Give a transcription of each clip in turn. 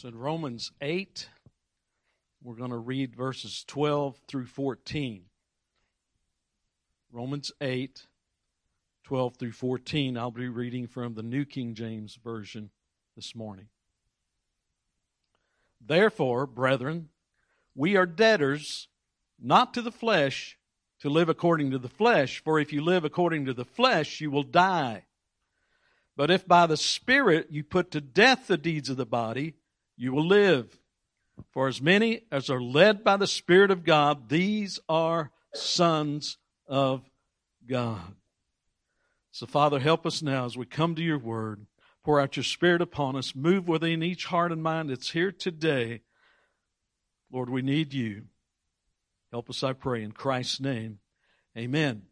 So in Romans 8, we're going to read verses 12 through 14. Romans 8, 12 through 14. I'll be reading from the New King James Version this morning. Therefore, brethren, we are debtors not to the flesh to live according to the flesh, for if you live according to the flesh, you will die. But if by the Spirit you put to death the deeds of the body, you will live. For as many as are led by the Spirit of God, these are sons of God. So, Father, help us now as we come to your word. Pour out your Spirit upon us. Move within each heart and mind that's here today. Lord, we need you. Help us, I pray, in Christ's name. Amen.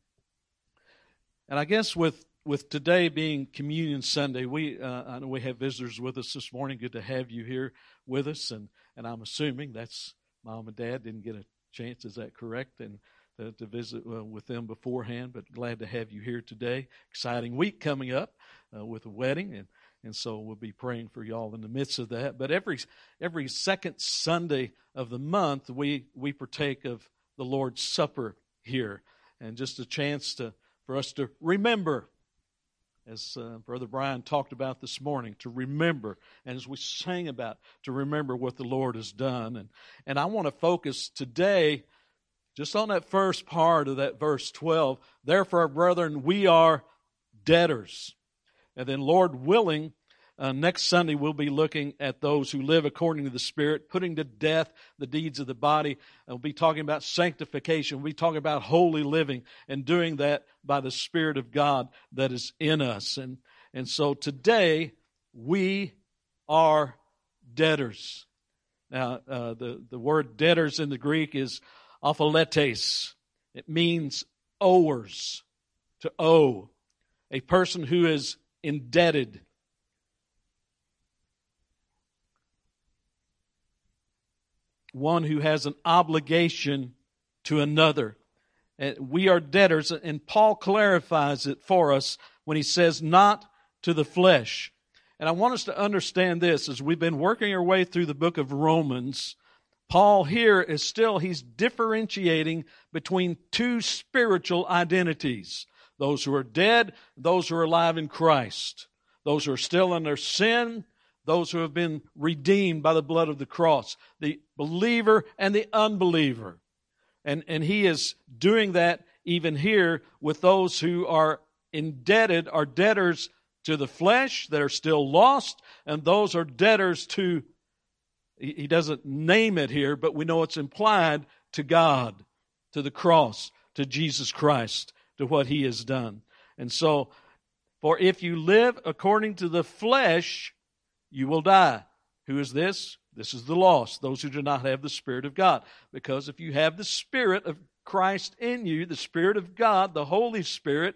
And I guess with with today being Communion Sunday, we uh, I know we have visitors with us this morning. Good to have you here with us, and and I'm assuming that's mom and dad didn't get a chance. Is that correct? And to, to visit uh, with them beforehand, but glad to have you here today. Exciting week coming up uh, with a wedding, and and so we'll be praying for y'all in the midst of that. But every every second Sunday of the month, we we partake of the Lord's Supper here, and just a chance to for us to remember as uh, Brother Brian talked about this morning, to remember, and as we sang about, to remember what the Lord has done. And, and I want to focus today just on that first part of that verse 12. Therefore, brethren, we are debtors. And then, Lord willing, uh, next Sunday, we'll be looking at those who live according to the Spirit, putting to death the deeds of the body. And we'll be talking about sanctification. We'll be talking about holy living and doing that by the Spirit of God that is in us. And, and so today, we are debtors. Now, uh, the, the word debtors in the Greek is opheiletes. It means owers, to owe. A person who is indebted one who has an obligation to another. We are debtors, and Paul clarifies it for us when he says, not to the flesh. And I want us to understand this as we've been working our way through the book of Romans. Paul here is still, he's differentiating between two spiritual identities those who are dead, those who are alive in Christ, those who are still in their sin, those who have been redeemed by the blood of the cross, the believer and the unbeliever. And, and he is doing that even here with those who are indebted, are debtors to the flesh that are still lost, and those are debtors to, he doesn't name it here, but we know it's implied to God, to the cross, to Jesus Christ, to what he has done. And so, for if you live according to the flesh, you will die. Who is this? This is the lost, those who do not have the Spirit of God. Because if you have the Spirit of Christ in you, the Spirit of God, the Holy Spirit,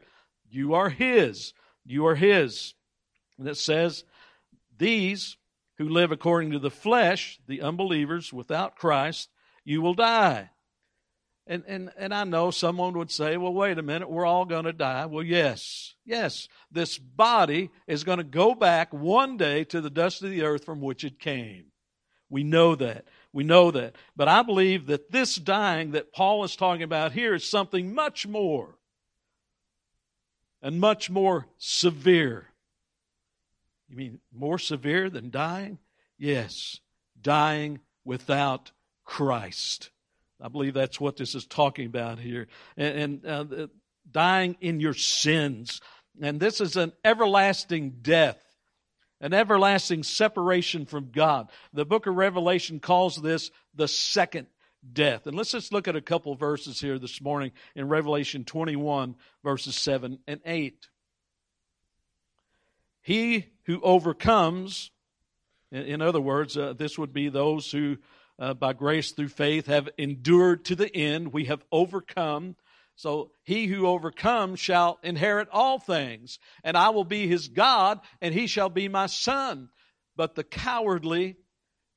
you are His. You are His. And it says, These who live according to the flesh, the unbelievers without Christ, you will die. And, and, and I know someone would say, well, wait a minute, we're all going to die. Well, yes, yes, this body is going to go back one day to the dust of the earth from which it came. We know that. We know that. But I believe that this dying that Paul is talking about here is something much more and much more severe. You mean more severe than dying? Yes, dying without Christ. I believe that's what this is talking about here. And, and uh, dying in your sins. And this is an everlasting death, an everlasting separation from God. The book of Revelation calls this the second death. And let's just look at a couple verses here this morning in Revelation 21, verses 7 and 8. He who overcomes, in other words, uh, this would be those who uh, by grace through faith have endured to the end. We have overcome. So he who overcomes shall inherit all things, and I will be his God, and he shall be my son. But the cowardly,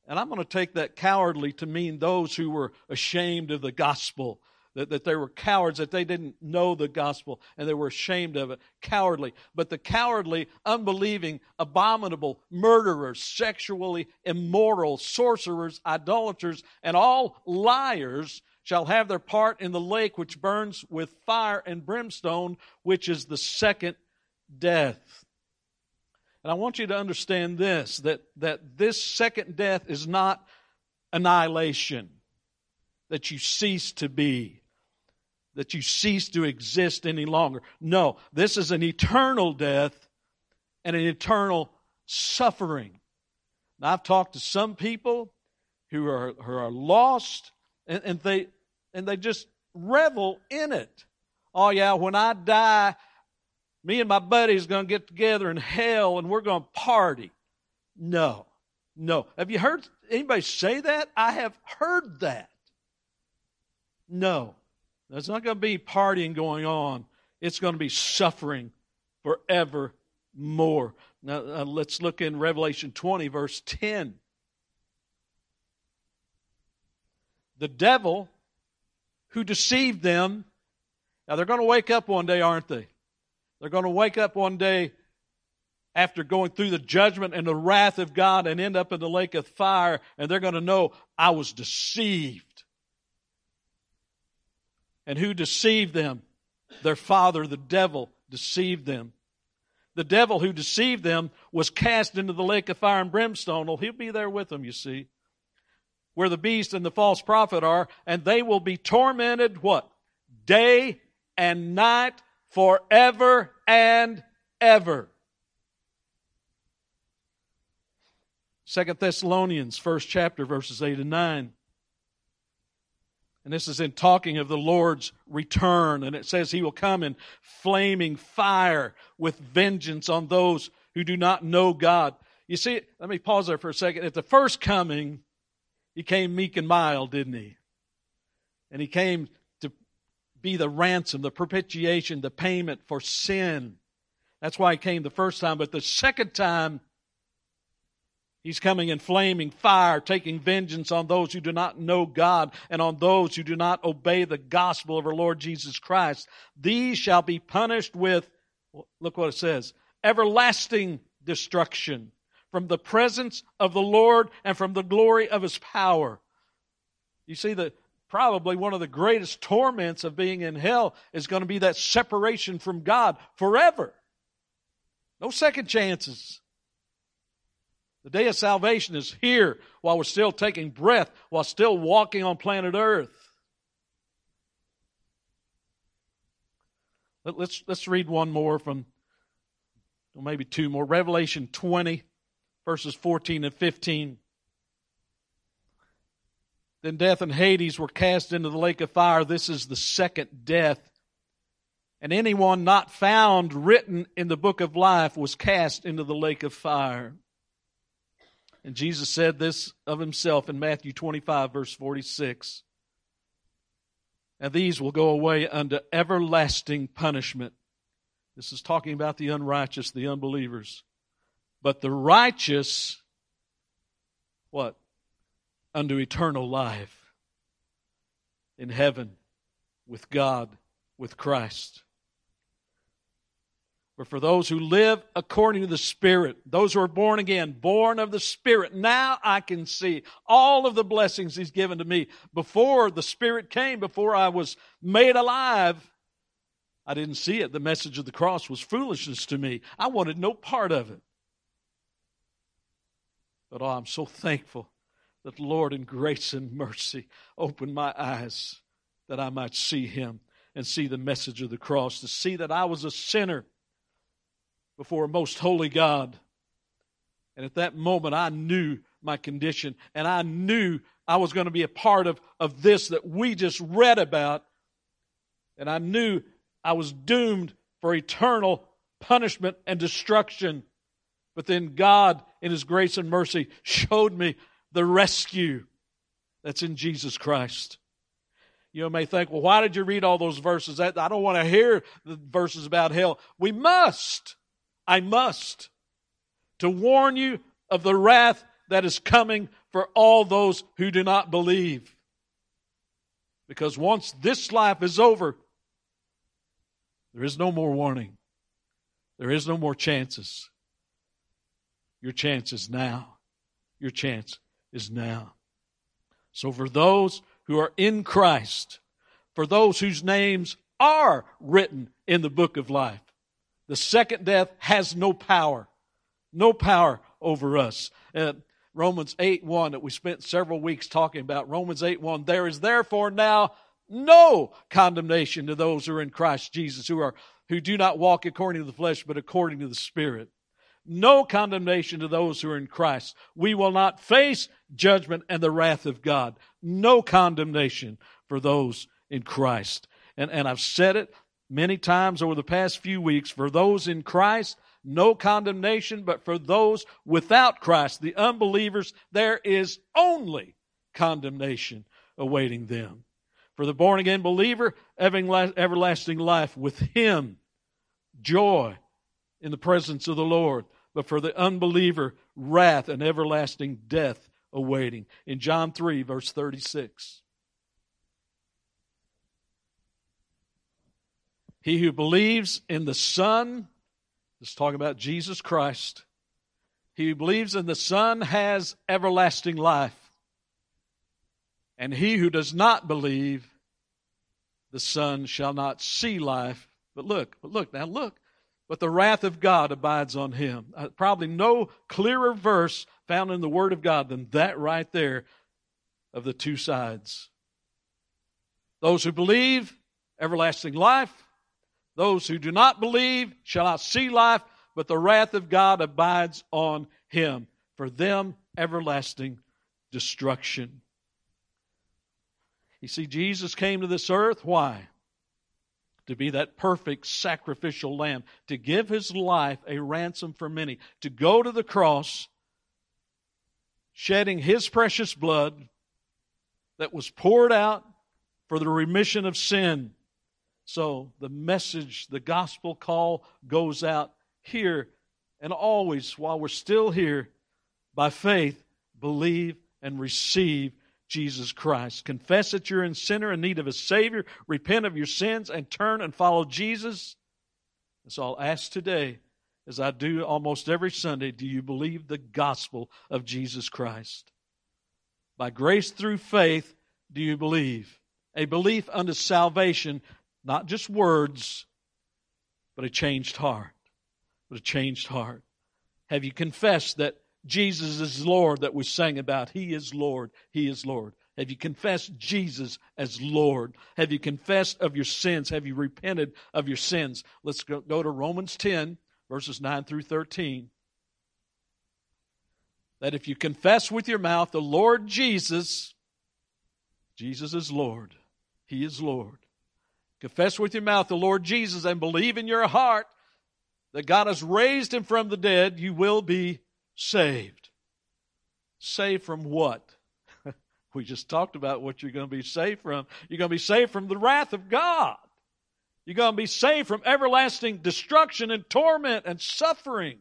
and I'm going to take that cowardly to mean those who were ashamed of the gospel, that, that they were cowards, that they didn't know the gospel and they were ashamed of it. Cowardly. But the cowardly, unbelieving, abominable, murderers, sexually immoral, sorcerers, idolaters, and all liars shall have their part in the lake which burns with fire and brimstone, which is the second death. And I want you to understand this that, that this second death is not annihilation, that you cease to be, that you cease to exist any longer. No, this is an eternal death and an eternal suffering. Now, I've talked to some people who are, who are lost and, and they and they just revel in it. Oh yeah, when I die, me and my buddies going to get together in hell and we're going to party. No, no. Have you heard anybody say that? I have heard that. No, there's not going to be partying going on. It's going to be suffering forevermore. Now, uh, let's look in Revelation 20, verse 10. The devil who deceived them, now they're going to wake up one day, aren't they? They're going to wake up one day after going through the judgment and the wrath of God and end up in the lake of fire, and they're going to know I was deceived. And who deceived them? Their father, the devil, deceived them. The devil who deceived them was cast into the lake of fire and brimstone. Well, he'll be there with them, you see, where the beast and the false prophet are, and they will be tormented what? Day and night forever and ever. Second Thessalonians, first chapter, verses 8 and 9. And this is in talking of the Lord's return. And it says he will come in flaming fire with vengeance on those who do not know God. You see, let me pause there for a second. At the first coming, he came meek and mild, didn't he? And he came to be the ransom, the propitiation, the payment for sin. That's why he came the first time. But the second time, he's coming in flaming fire, taking vengeance on those who do not know God and on those who do not obey the gospel of our Lord Jesus Christ. These shall be punished with, look what it says, everlasting destruction from the presence of the Lord and from the glory of his power. You see, the, probably one of the greatest torments of being in hell is going to be that separation from God forever. No second chances. The day of salvation is here while we're still taking breath, while still walking on planet Earth. Let's, let's read one more from, maybe two more. Revelation 20, verses 14 and 15. Then death and Hades were cast into the lake of fire. This is the second death. And anyone not found written in the book of life was cast into the lake of fire. And Jesus said this of himself in Matthew 25, verse 46. And these will go away unto everlasting punishment. This is talking about the unrighteous, the unbelievers. But the righteous, what? unto eternal life in heaven with God, with Christ. But for those who live according to the Spirit, those who are born again, born of the Spirit, now I can see all of the blessings He's given to me. Before the Spirit came, before I was made alive, I didn't see it. The message of the cross was foolishness to me. I wanted no part of it. But oh, I'm so thankful that the Lord in grace and mercy opened my eyes that I might see him and see the message of the cross, to see that I was a sinner before a most holy God. And at that moment, I knew my condition and I knew I was going to be a part of, of this that we just read about. And I knew I was doomed for eternal punishment and destruction. But then God, in His grace and mercy, showed me the rescue that's in Jesus Christ. You may think, well, why did you read all those verses? I don't want to hear the verses about hell. We must. I must. To warn you of the wrath that is coming for all those who do not believe. Because once this life is over, there is no more warning. There is no more chances. Your chance is now. Your chance is now. So for those who are in Christ, for those whose names are written in the book of life, the second death has no power, no power over us. Uh, Romans 8 1 that we spent several weeks talking about. Romans 8 1. There is therefore now no condemnation to those who are in Christ Jesus, who are who do not walk according to the flesh, but according to the Spirit. No condemnation to those who are in Christ. We will not face judgment and the wrath of God. No condemnation for those in Christ. And, and I've said it many times over the past few weeks. For those in Christ, no condemnation, but for those without Christ, the unbelievers, there is only condemnation awaiting them. For the born again believer, everlasting life with Him, joy in the presence of the Lord. But for the unbeliever, wrath and everlasting death awaiting. In John 3, verse 36. He who believes in the Son is talking about Jesus Christ. He who believes in the Son has everlasting life. And he who does not believe the Son shall not see life. But look, but look, now look. But the wrath of God abides on him. Uh, probably no clearer verse found in the Word of God than that right there of the two sides. Those who believe, everlasting life. Those who do not believe shall not see life, but the wrath of God abides on him. For them, everlasting destruction. You see, Jesus came to this earth. Why? To be that perfect sacrificial lamb, to give his life a ransom for many, to go to the cross, shedding his precious blood that was poured out for the remission of sin so the message, the gospel call goes out here and always while we're still here by faith, believe and receive Jesus Christ. Confess that you're in sinner in need of a Savior, repent of your sins, and turn and follow Jesus. And so I'll ask today, as I do almost every Sunday, do you believe the gospel of Jesus Christ? By grace through faith, do you believe? A belief unto salvation not just words, but a changed heart. But a changed heart. Have you confessed that Jesus is Lord that we sang about? He is Lord. He is Lord. Have you confessed Jesus as Lord? Have you confessed of your sins? Have you repented of your sins? Let's go, go to Romans 10, verses 9 through 13. That if you confess with your mouth the Lord Jesus, Jesus is Lord. He is Lord. Confess with your mouth the Lord Jesus and believe in your heart that God has raised him from the dead, you will be saved. Saved from what? we just talked about what you're going to be saved from. You're going to be saved from the wrath of God. You're going to be saved from everlasting destruction and torment and suffering.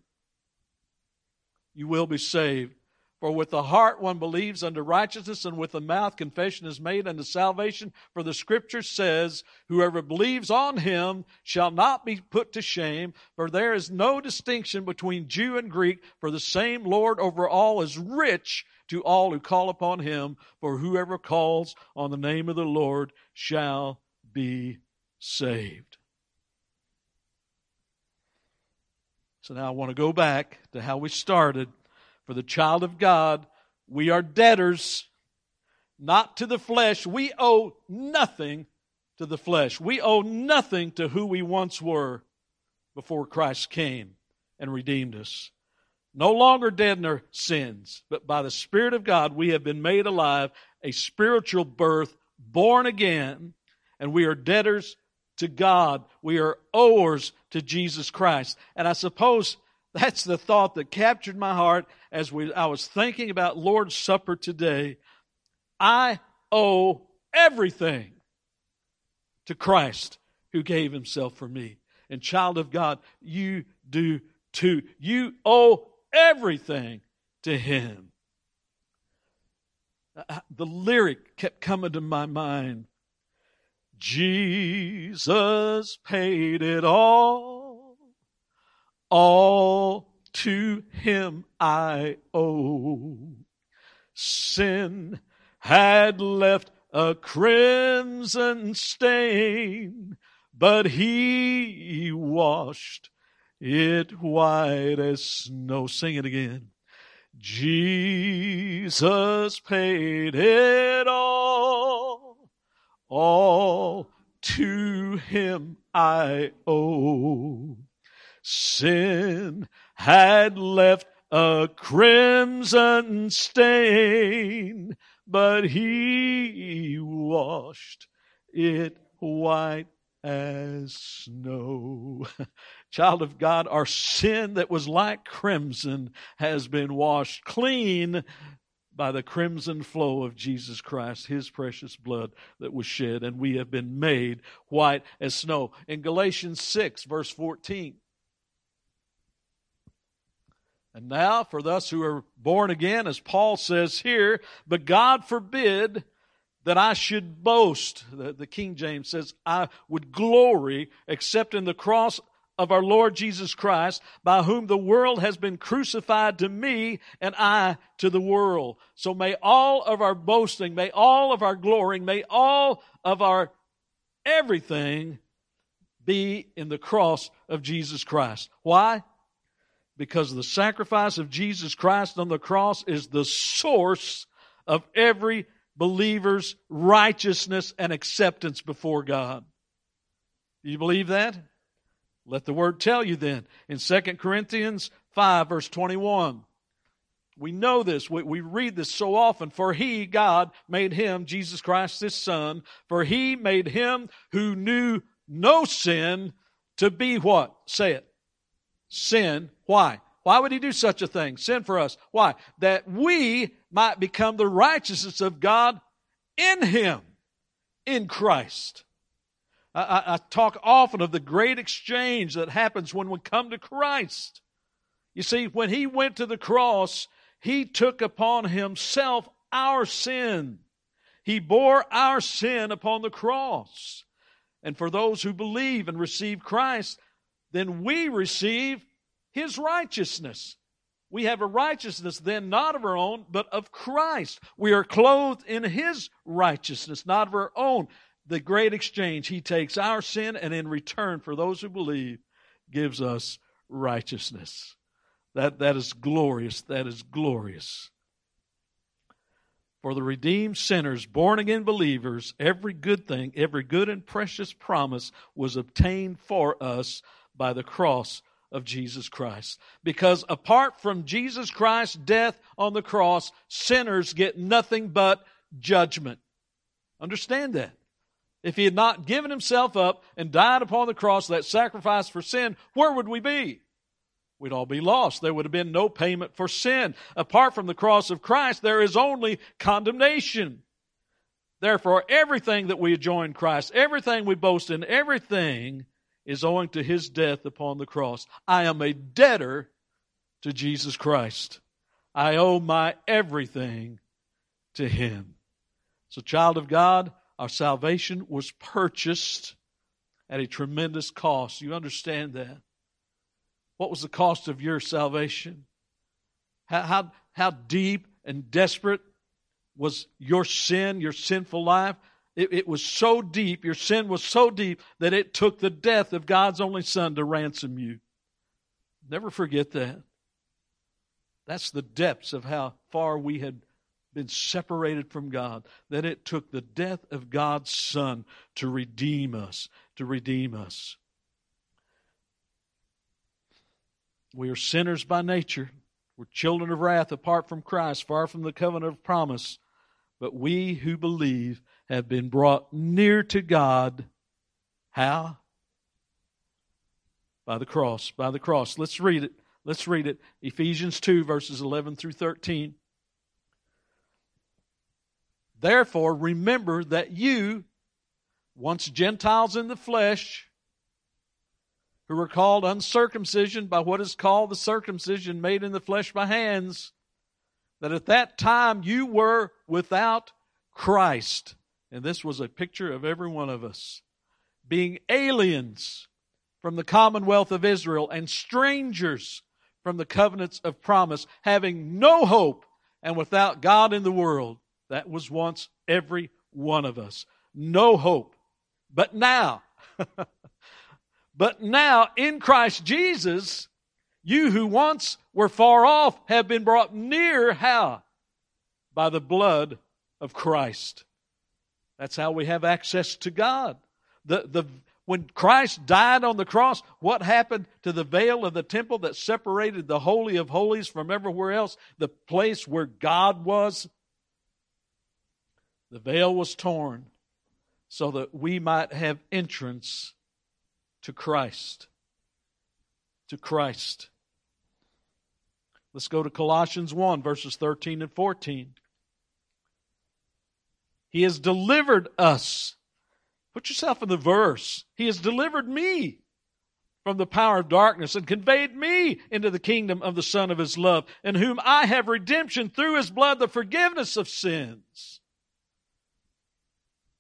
You will be saved for with the heart one believes unto righteousness, and with the mouth confession is made unto salvation. For the scripture says, Whoever believes on him shall not be put to shame, for there is no distinction between Jew and Greek, for the same Lord over all is rich to all who call upon him, for whoever calls on the name of the Lord shall be saved. So now I want to go back to how we started for the child of God, we are debtors, not to the flesh. We owe nothing to the flesh. We owe nothing to who we once were before Christ came and redeemed us. No longer dead in our sins, but by the Spirit of God we have been made alive, a spiritual birth, born again, and we are debtors to God. We are owers to Jesus Christ. And I suppose that's the thought that captured my heart as we, I was thinking about Lord's Supper today. I owe everything to Christ who gave himself for me. And child of God, you do too. You owe everything to him. Uh, the lyric kept coming to my mind Jesus paid it all. All to him I owe. Sin had left a crimson stain, but he washed it white as snow. Sing it again. Jesus paid it all, all to him I owe. Sin had left a crimson stain, but he washed it white as snow. Child of God, our sin that was like crimson has been washed clean by the crimson flow of Jesus Christ, His precious blood that was shed, and we have been made white as snow. In Galatians 6, verse 14, and now, for us who are born again, as Paul says here, but God forbid that I should boast. The, the, King James says, I would glory except in the cross of our Lord Jesus Christ, by whom the world has been crucified to me and I to the world. So may all of our boasting, may all of our glorying, may all of our everything be in the cross of Jesus Christ. Why? Because the sacrifice of Jesus Christ on the cross is the source of every believer's righteousness and acceptance before God. Do you believe that? Let the word tell you then. In 2 Corinthians 5, verse 21, we know this. We, we read this so often. For he, God, made him, Jesus Christ, his son, for he made him who knew no sin to be what? Say it sin. Why? Why would he do such a thing? Sin for us. Why? That we might become the righteousness of God in him, in Christ. I, I, I, talk often of the great exchange that happens when we come to Christ. You see, when he went to the cross, he took upon himself our sin. He bore our sin upon the cross. And for those who believe and receive Christ, then we receive his righteousness. We have a righteousness then not of our own, but of Christ. We are clothed in his righteousness, not of our own. The great exchange. He takes our sin and in return, for those who believe, gives us righteousness. That, that is glorious. That is glorious. For the redeemed sinners, born again believers, every good thing, every good and precious promise was obtained for us by the cross of Jesus Christ. Because apart from Jesus Christ's death on the cross, sinners get nothing but judgment. Understand that. If he had not given himself up and died upon the cross, that sacrifice for sin, where would we be? We'd all be lost. There would have been no payment for sin. Apart from the cross of Christ, there is only condemnation. Therefore, everything that we join Christ, everything we boast in, everything is owing to his death upon the cross. I am a debtor to Jesus Christ. I owe my everything to him. So, child of God, our salvation was purchased at a tremendous cost. You understand that? What was the cost of your salvation? How, how, how deep and desperate was your sin, your sinful life? It, it, was so deep, your sin was so deep that it took the death of God's only Son to ransom you. Never forget that. That's the depths of how far we had been separated from God. That it took the death of God's Son to redeem us, to redeem us. We are sinners by nature. We're children of wrath apart from Christ, far from the covenant of promise. But we who believe have been brought near to God. How? By the cross. By the cross. Let's read it. Let's read it. Ephesians 2, verses 11 through 13. Therefore, remember that you, once Gentiles in the flesh, who were called uncircumcision by what is called the circumcision made in the flesh by hands, that at that time you were without Christ And this was a picture of every one of us being aliens from the commonwealth of Israel and strangers from the covenants of promise, having no hope and without God in the world. That was once every one of us. No hope. But now, but now in Christ Jesus, you who once were far off have been brought near. How? By the blood of Christ. That's how we have access to God. The, the, when Christ died on the cross, what happened to the veil of the temple that separated the Holy of Holies from everywhere else? The place where God was? The veil was torn so that we might have entrance to Christ. To Christ. Let's go to Colossians 1, verses 13 and 14. He has delivered us. Put yourself in the verse. He has delivered me from the power of darkness and conveyed me into the kingdom of the Son of His love, in whom I have redemption through His blood, the forgiveness of sins.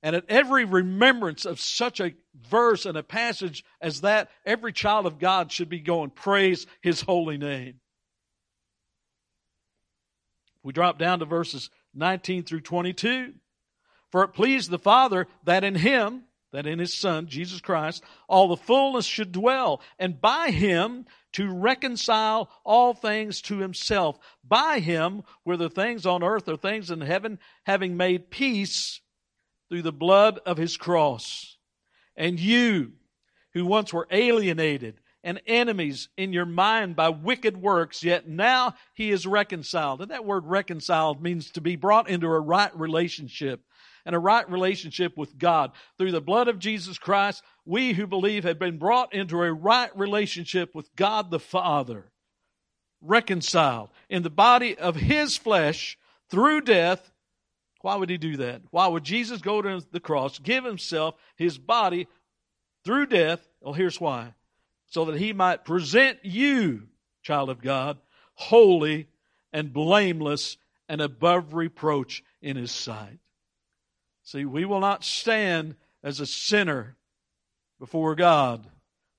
And at every remembrance of such a verse and a passage as that, every child of God should be going, Praise His holy name. We drop down to verses 19 through 22. For it pleased the Father that in him, that in his Son, Jesus Christ, all the fullness should dwell, and by him to reconcile all things to himself. By him, whether things on earth or things in heaven, having made peace through the blood of his cross. And you, who once were alienated and enemies in your mind by wicked works, yet now he is reconciled. And that word reconciled means to be brought into a right relationship and a right relationship with God. Through the blood of Jesus Christ, we who believe have been brought into a right relationship with God the Father, reconciled in the body of His flesh through death. Why would He do that? Why would Jesus go to the cross, give Himself, His body through death? Well, here's why. So that He might present you, child of God, holy and blameless and above reproach in His sight. See, we will not stand as a sinner before God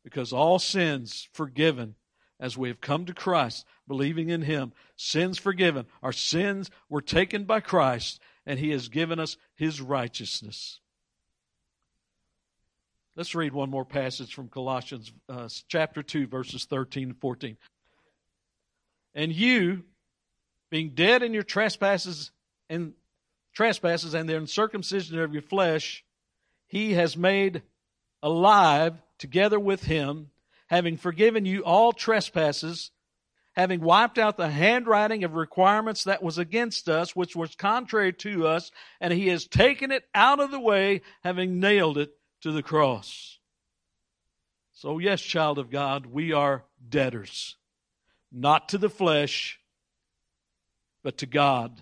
because all sins forgiven as we have come to Christ, believing in Him. Sins forgiven. Our sins were taken by Christ, and He has given us His righteousness. Let's read one more passage from Colossians uh, chapter 2, verses 13 and 14. And you, being dead in your trespasses and trespasses and the uncircumcision of your flesh, he has made alive together with him, having forgiven you all trespasses, having wiped out the handwriting of requirements that was against us, which was contrary to us, and he has taken it out of the way, having nailed it to the cross. So, yes, child of God, we are debtors, not to the flesh, but to God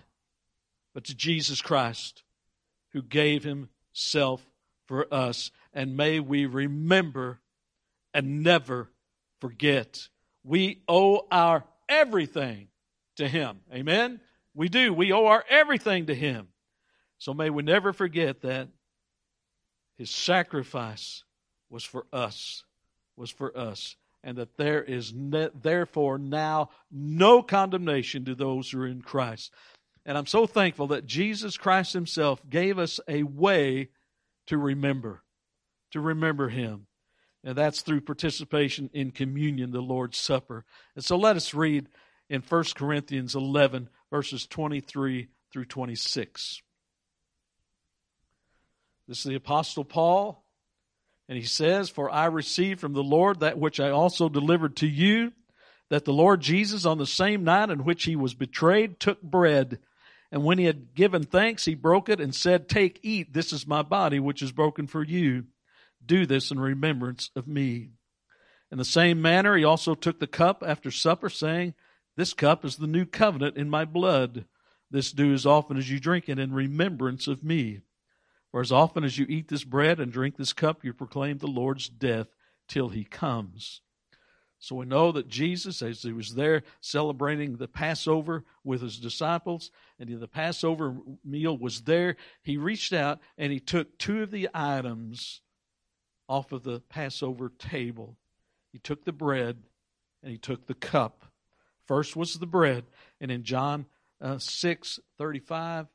but to Jesus Christ, who gave himself for us. And may we remember and never forget. We owe our everything to him. Amen? We do. We owe our everything to him. So may we never forget that his sacrifice was for us, was for us, and that there is ne- therefore now no condemnation to those who are in Christ. And I'm so thankful that Jesus Christ Himself gave us a way to remember, to remember Him. And that's through participation in communion, the Lord's Supper. And so let us read in 1 Corinthians 11, verses 23 through 26. This is the Apostle Paul. And he says, For I received from the Lord that which I also delivered to you, that the Lord Jesus, on the same night in which he was betrayed, took bread. And when he had given thanks, he broke it and said, Take, eat, this is my body, which is broken for you. Do this in remembrance of me. In the same manner, he also took the cup after supper, saying, This cup is the new covenant in my blood. This do as often as you drink it in remembrance of me. For as often as you eat this bread and drink this cup, you proclaim the Lord's death till he comes. So we know that Jesus, as he was there celebrating the Passover with his disciples, and the Passover meal was there, he reached out and he took two of the items off of the Passover table. He took the bread and he took the cup. First was the bread, and in John uh, 6 35,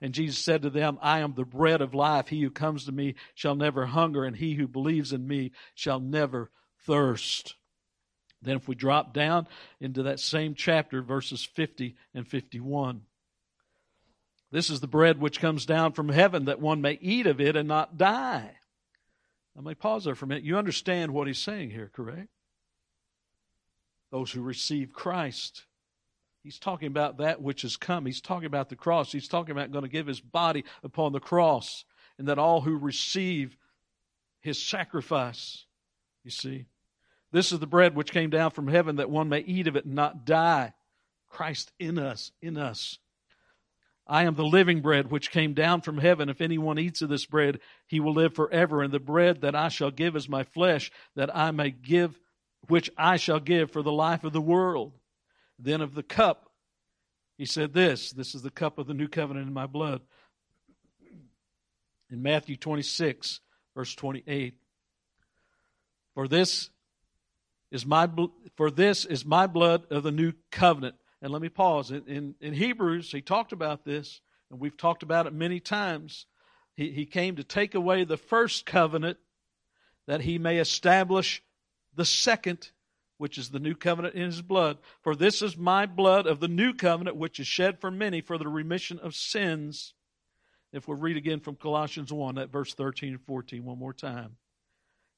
and Jesus said to them, I am the bread of life. He who comes to me shall never hunger, and he who believes in me shall never thirst. Then, if we drop down into that same chapter, verses 50 and 51. This is the bread which comes down from heaven, that one may eat of it and not die. I may pause there for a minute. You understand what he's saying here, correct? Those who receive Christ. He's talking about that which has come. He's talking about the cross. He's talking about going to give his body upon the cross, and that all who receive his sacrifice, you see, this is the bread which came down from heaven that one may eat of it and not die. Christ in us, in us. I am the living bread which came down from heaven. If anyone eats of this bread, he will live forever. And the bread that I shall give is my flesh, that I may give, which I shall give for the life of the world. Then of the cup, he said this this is the cup of the new covenant in my blood. In Matthew 26, verse 28. For this is my for this is my blood of the new covenant. And let me pause. In, in, in Hebrews, he talked about this, and we've talked about it many times. He, he came to take away the first covenant that he may establish the second, which is the new covenant in his blood. For this is my blood of the new covenant, which is shed for many for the remission of sins. If we read again from Colossians 1, that verse 13 and 14, one more time.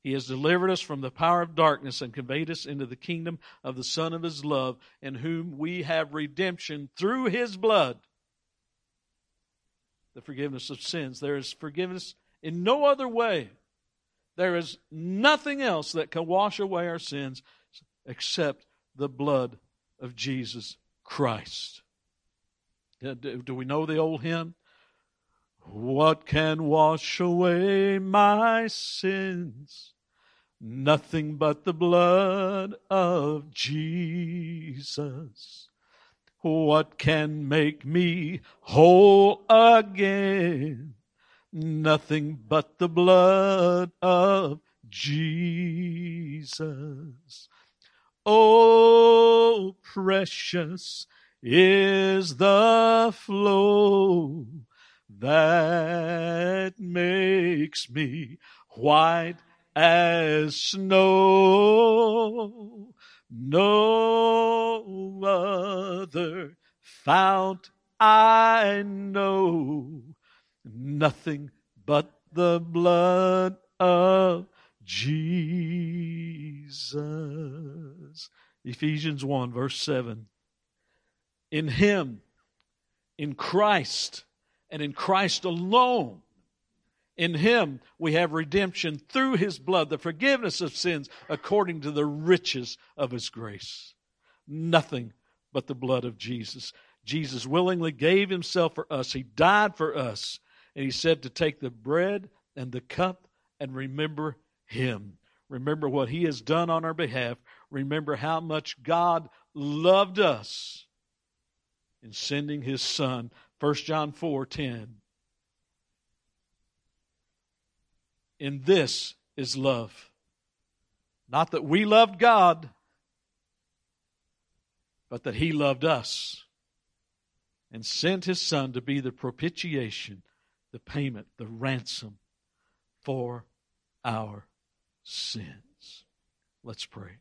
He has delivered us from the power of darkness and conveyed us into the kingdom of the Son of His love, in whom we have redemption through His blood, the forgiveness of sins. There is forgiveness in no other way. There is nothing else that can wash away our sins except the blood of Jesus Christ. Uh, do we know the old hymn? What can wash away my sins? Nothing but the blood of Jesus. What can make me whole again? Nothing but the blood of Jesus. Oh, precious is the flow that makes me white as snow. No other fount I know, nothing but the blood of Jesus. Ephesians 1, verse 7. In Him, in Christ, and in Christ alone. In Him we have redemption through His blood, the forgiveness of sins according to the riches of His grace. Nothing but the blood of Jesus. Jesus willingly gave Himself for us, He died for us, and He said to take the bread and the cup and remember Him. Remember what He has done on our behalf. Remember how much God loved us in sending His Son 1 John 4 10. In this is love. Not that we loved God, but that He loved us and sent His Son to be the propitiation, the payment, the ransom for our sins. Let's pray.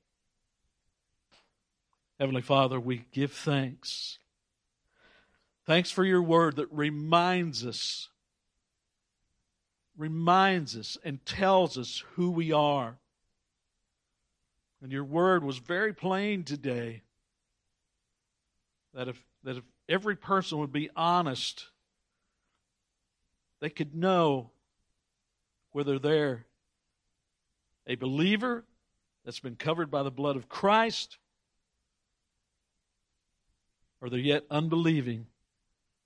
Heavenly Father, we give thanks Thanks for your word that reminds us, reminds us, and tells us who we are. And your word was very plain today that if, that if every person would be honest, they could know whether they're a believer that's been covered by the blood of Christ or they're yet unbelieving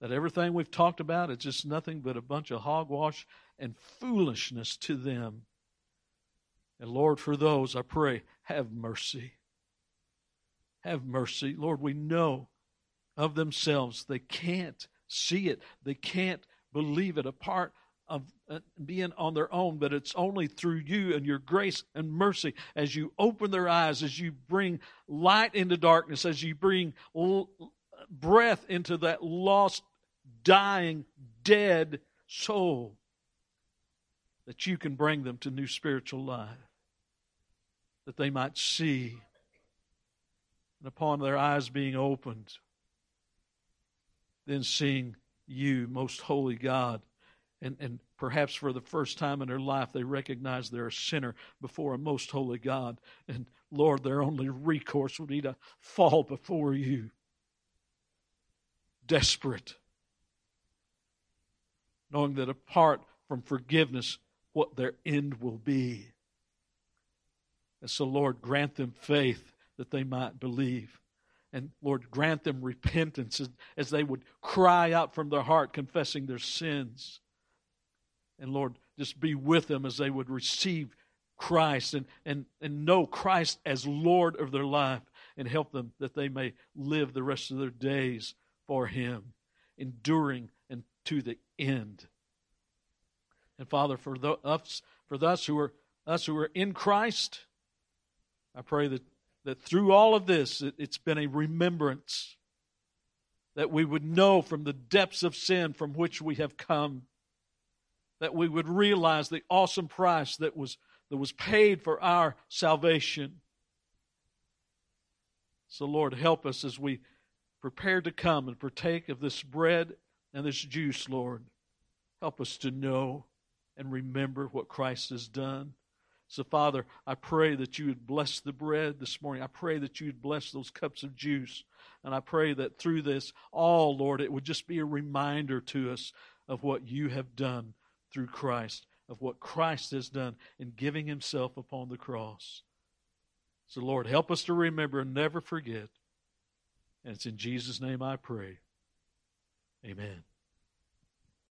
that everything we've talked about is just nothing but a bunch of hogwash and foolishness to them. And Lord, for those, I pray, have mercy. Have mercy. Lord, we know of themselves they can't see it, they can't believe it apart of uh, being on their own, but it's only through you and your grace and mercy as you open their eyes, as you bring light into darkness, as you bring l- breath into that lost, dying, dead soul, that you can bring them to new spiritual life, that they might see, and upon their eyes being opened, then seeing you, most holy God and, and perhaps for the first time in their life, they recognize they're a sinner before a most holy God. And Lord, their only recourse would be to fall before you, desperate, knowing that apart from forgiveness, what their end will be. And so, Lord, grant them faith that they might believe. And Lord, grant them repentance as, they would cry out from their heart, confessing their sins. And Lord, just be with them as they would receive Christ and, and, and know Christ as Lord of their life and help them that they may live the rest of their days for Him, enduring and to the end. And Father, for the, us, for us who are us who are in Christ, I pray that, that through all of this, it, it's been a remembrance that we would know from the depths of sin from which we have come that we would realize the awesome price that was, that was paid for our salvation. So, Lord, help us as we prepare to come and partake of this bread and this juice, Lord. Help us to know and remember what Christ has done. So, Father, I pray that you would bless the bread this morning. I pray that you would bless those cups of juice. And I pray that through this, all, Lord, it would just be a reminder to us of what you have done through Christ, of what Christ has done in giving himself upon the cross. So, Lord, help us to remember and never forget. And it's in Jesus' name I pray. Amen.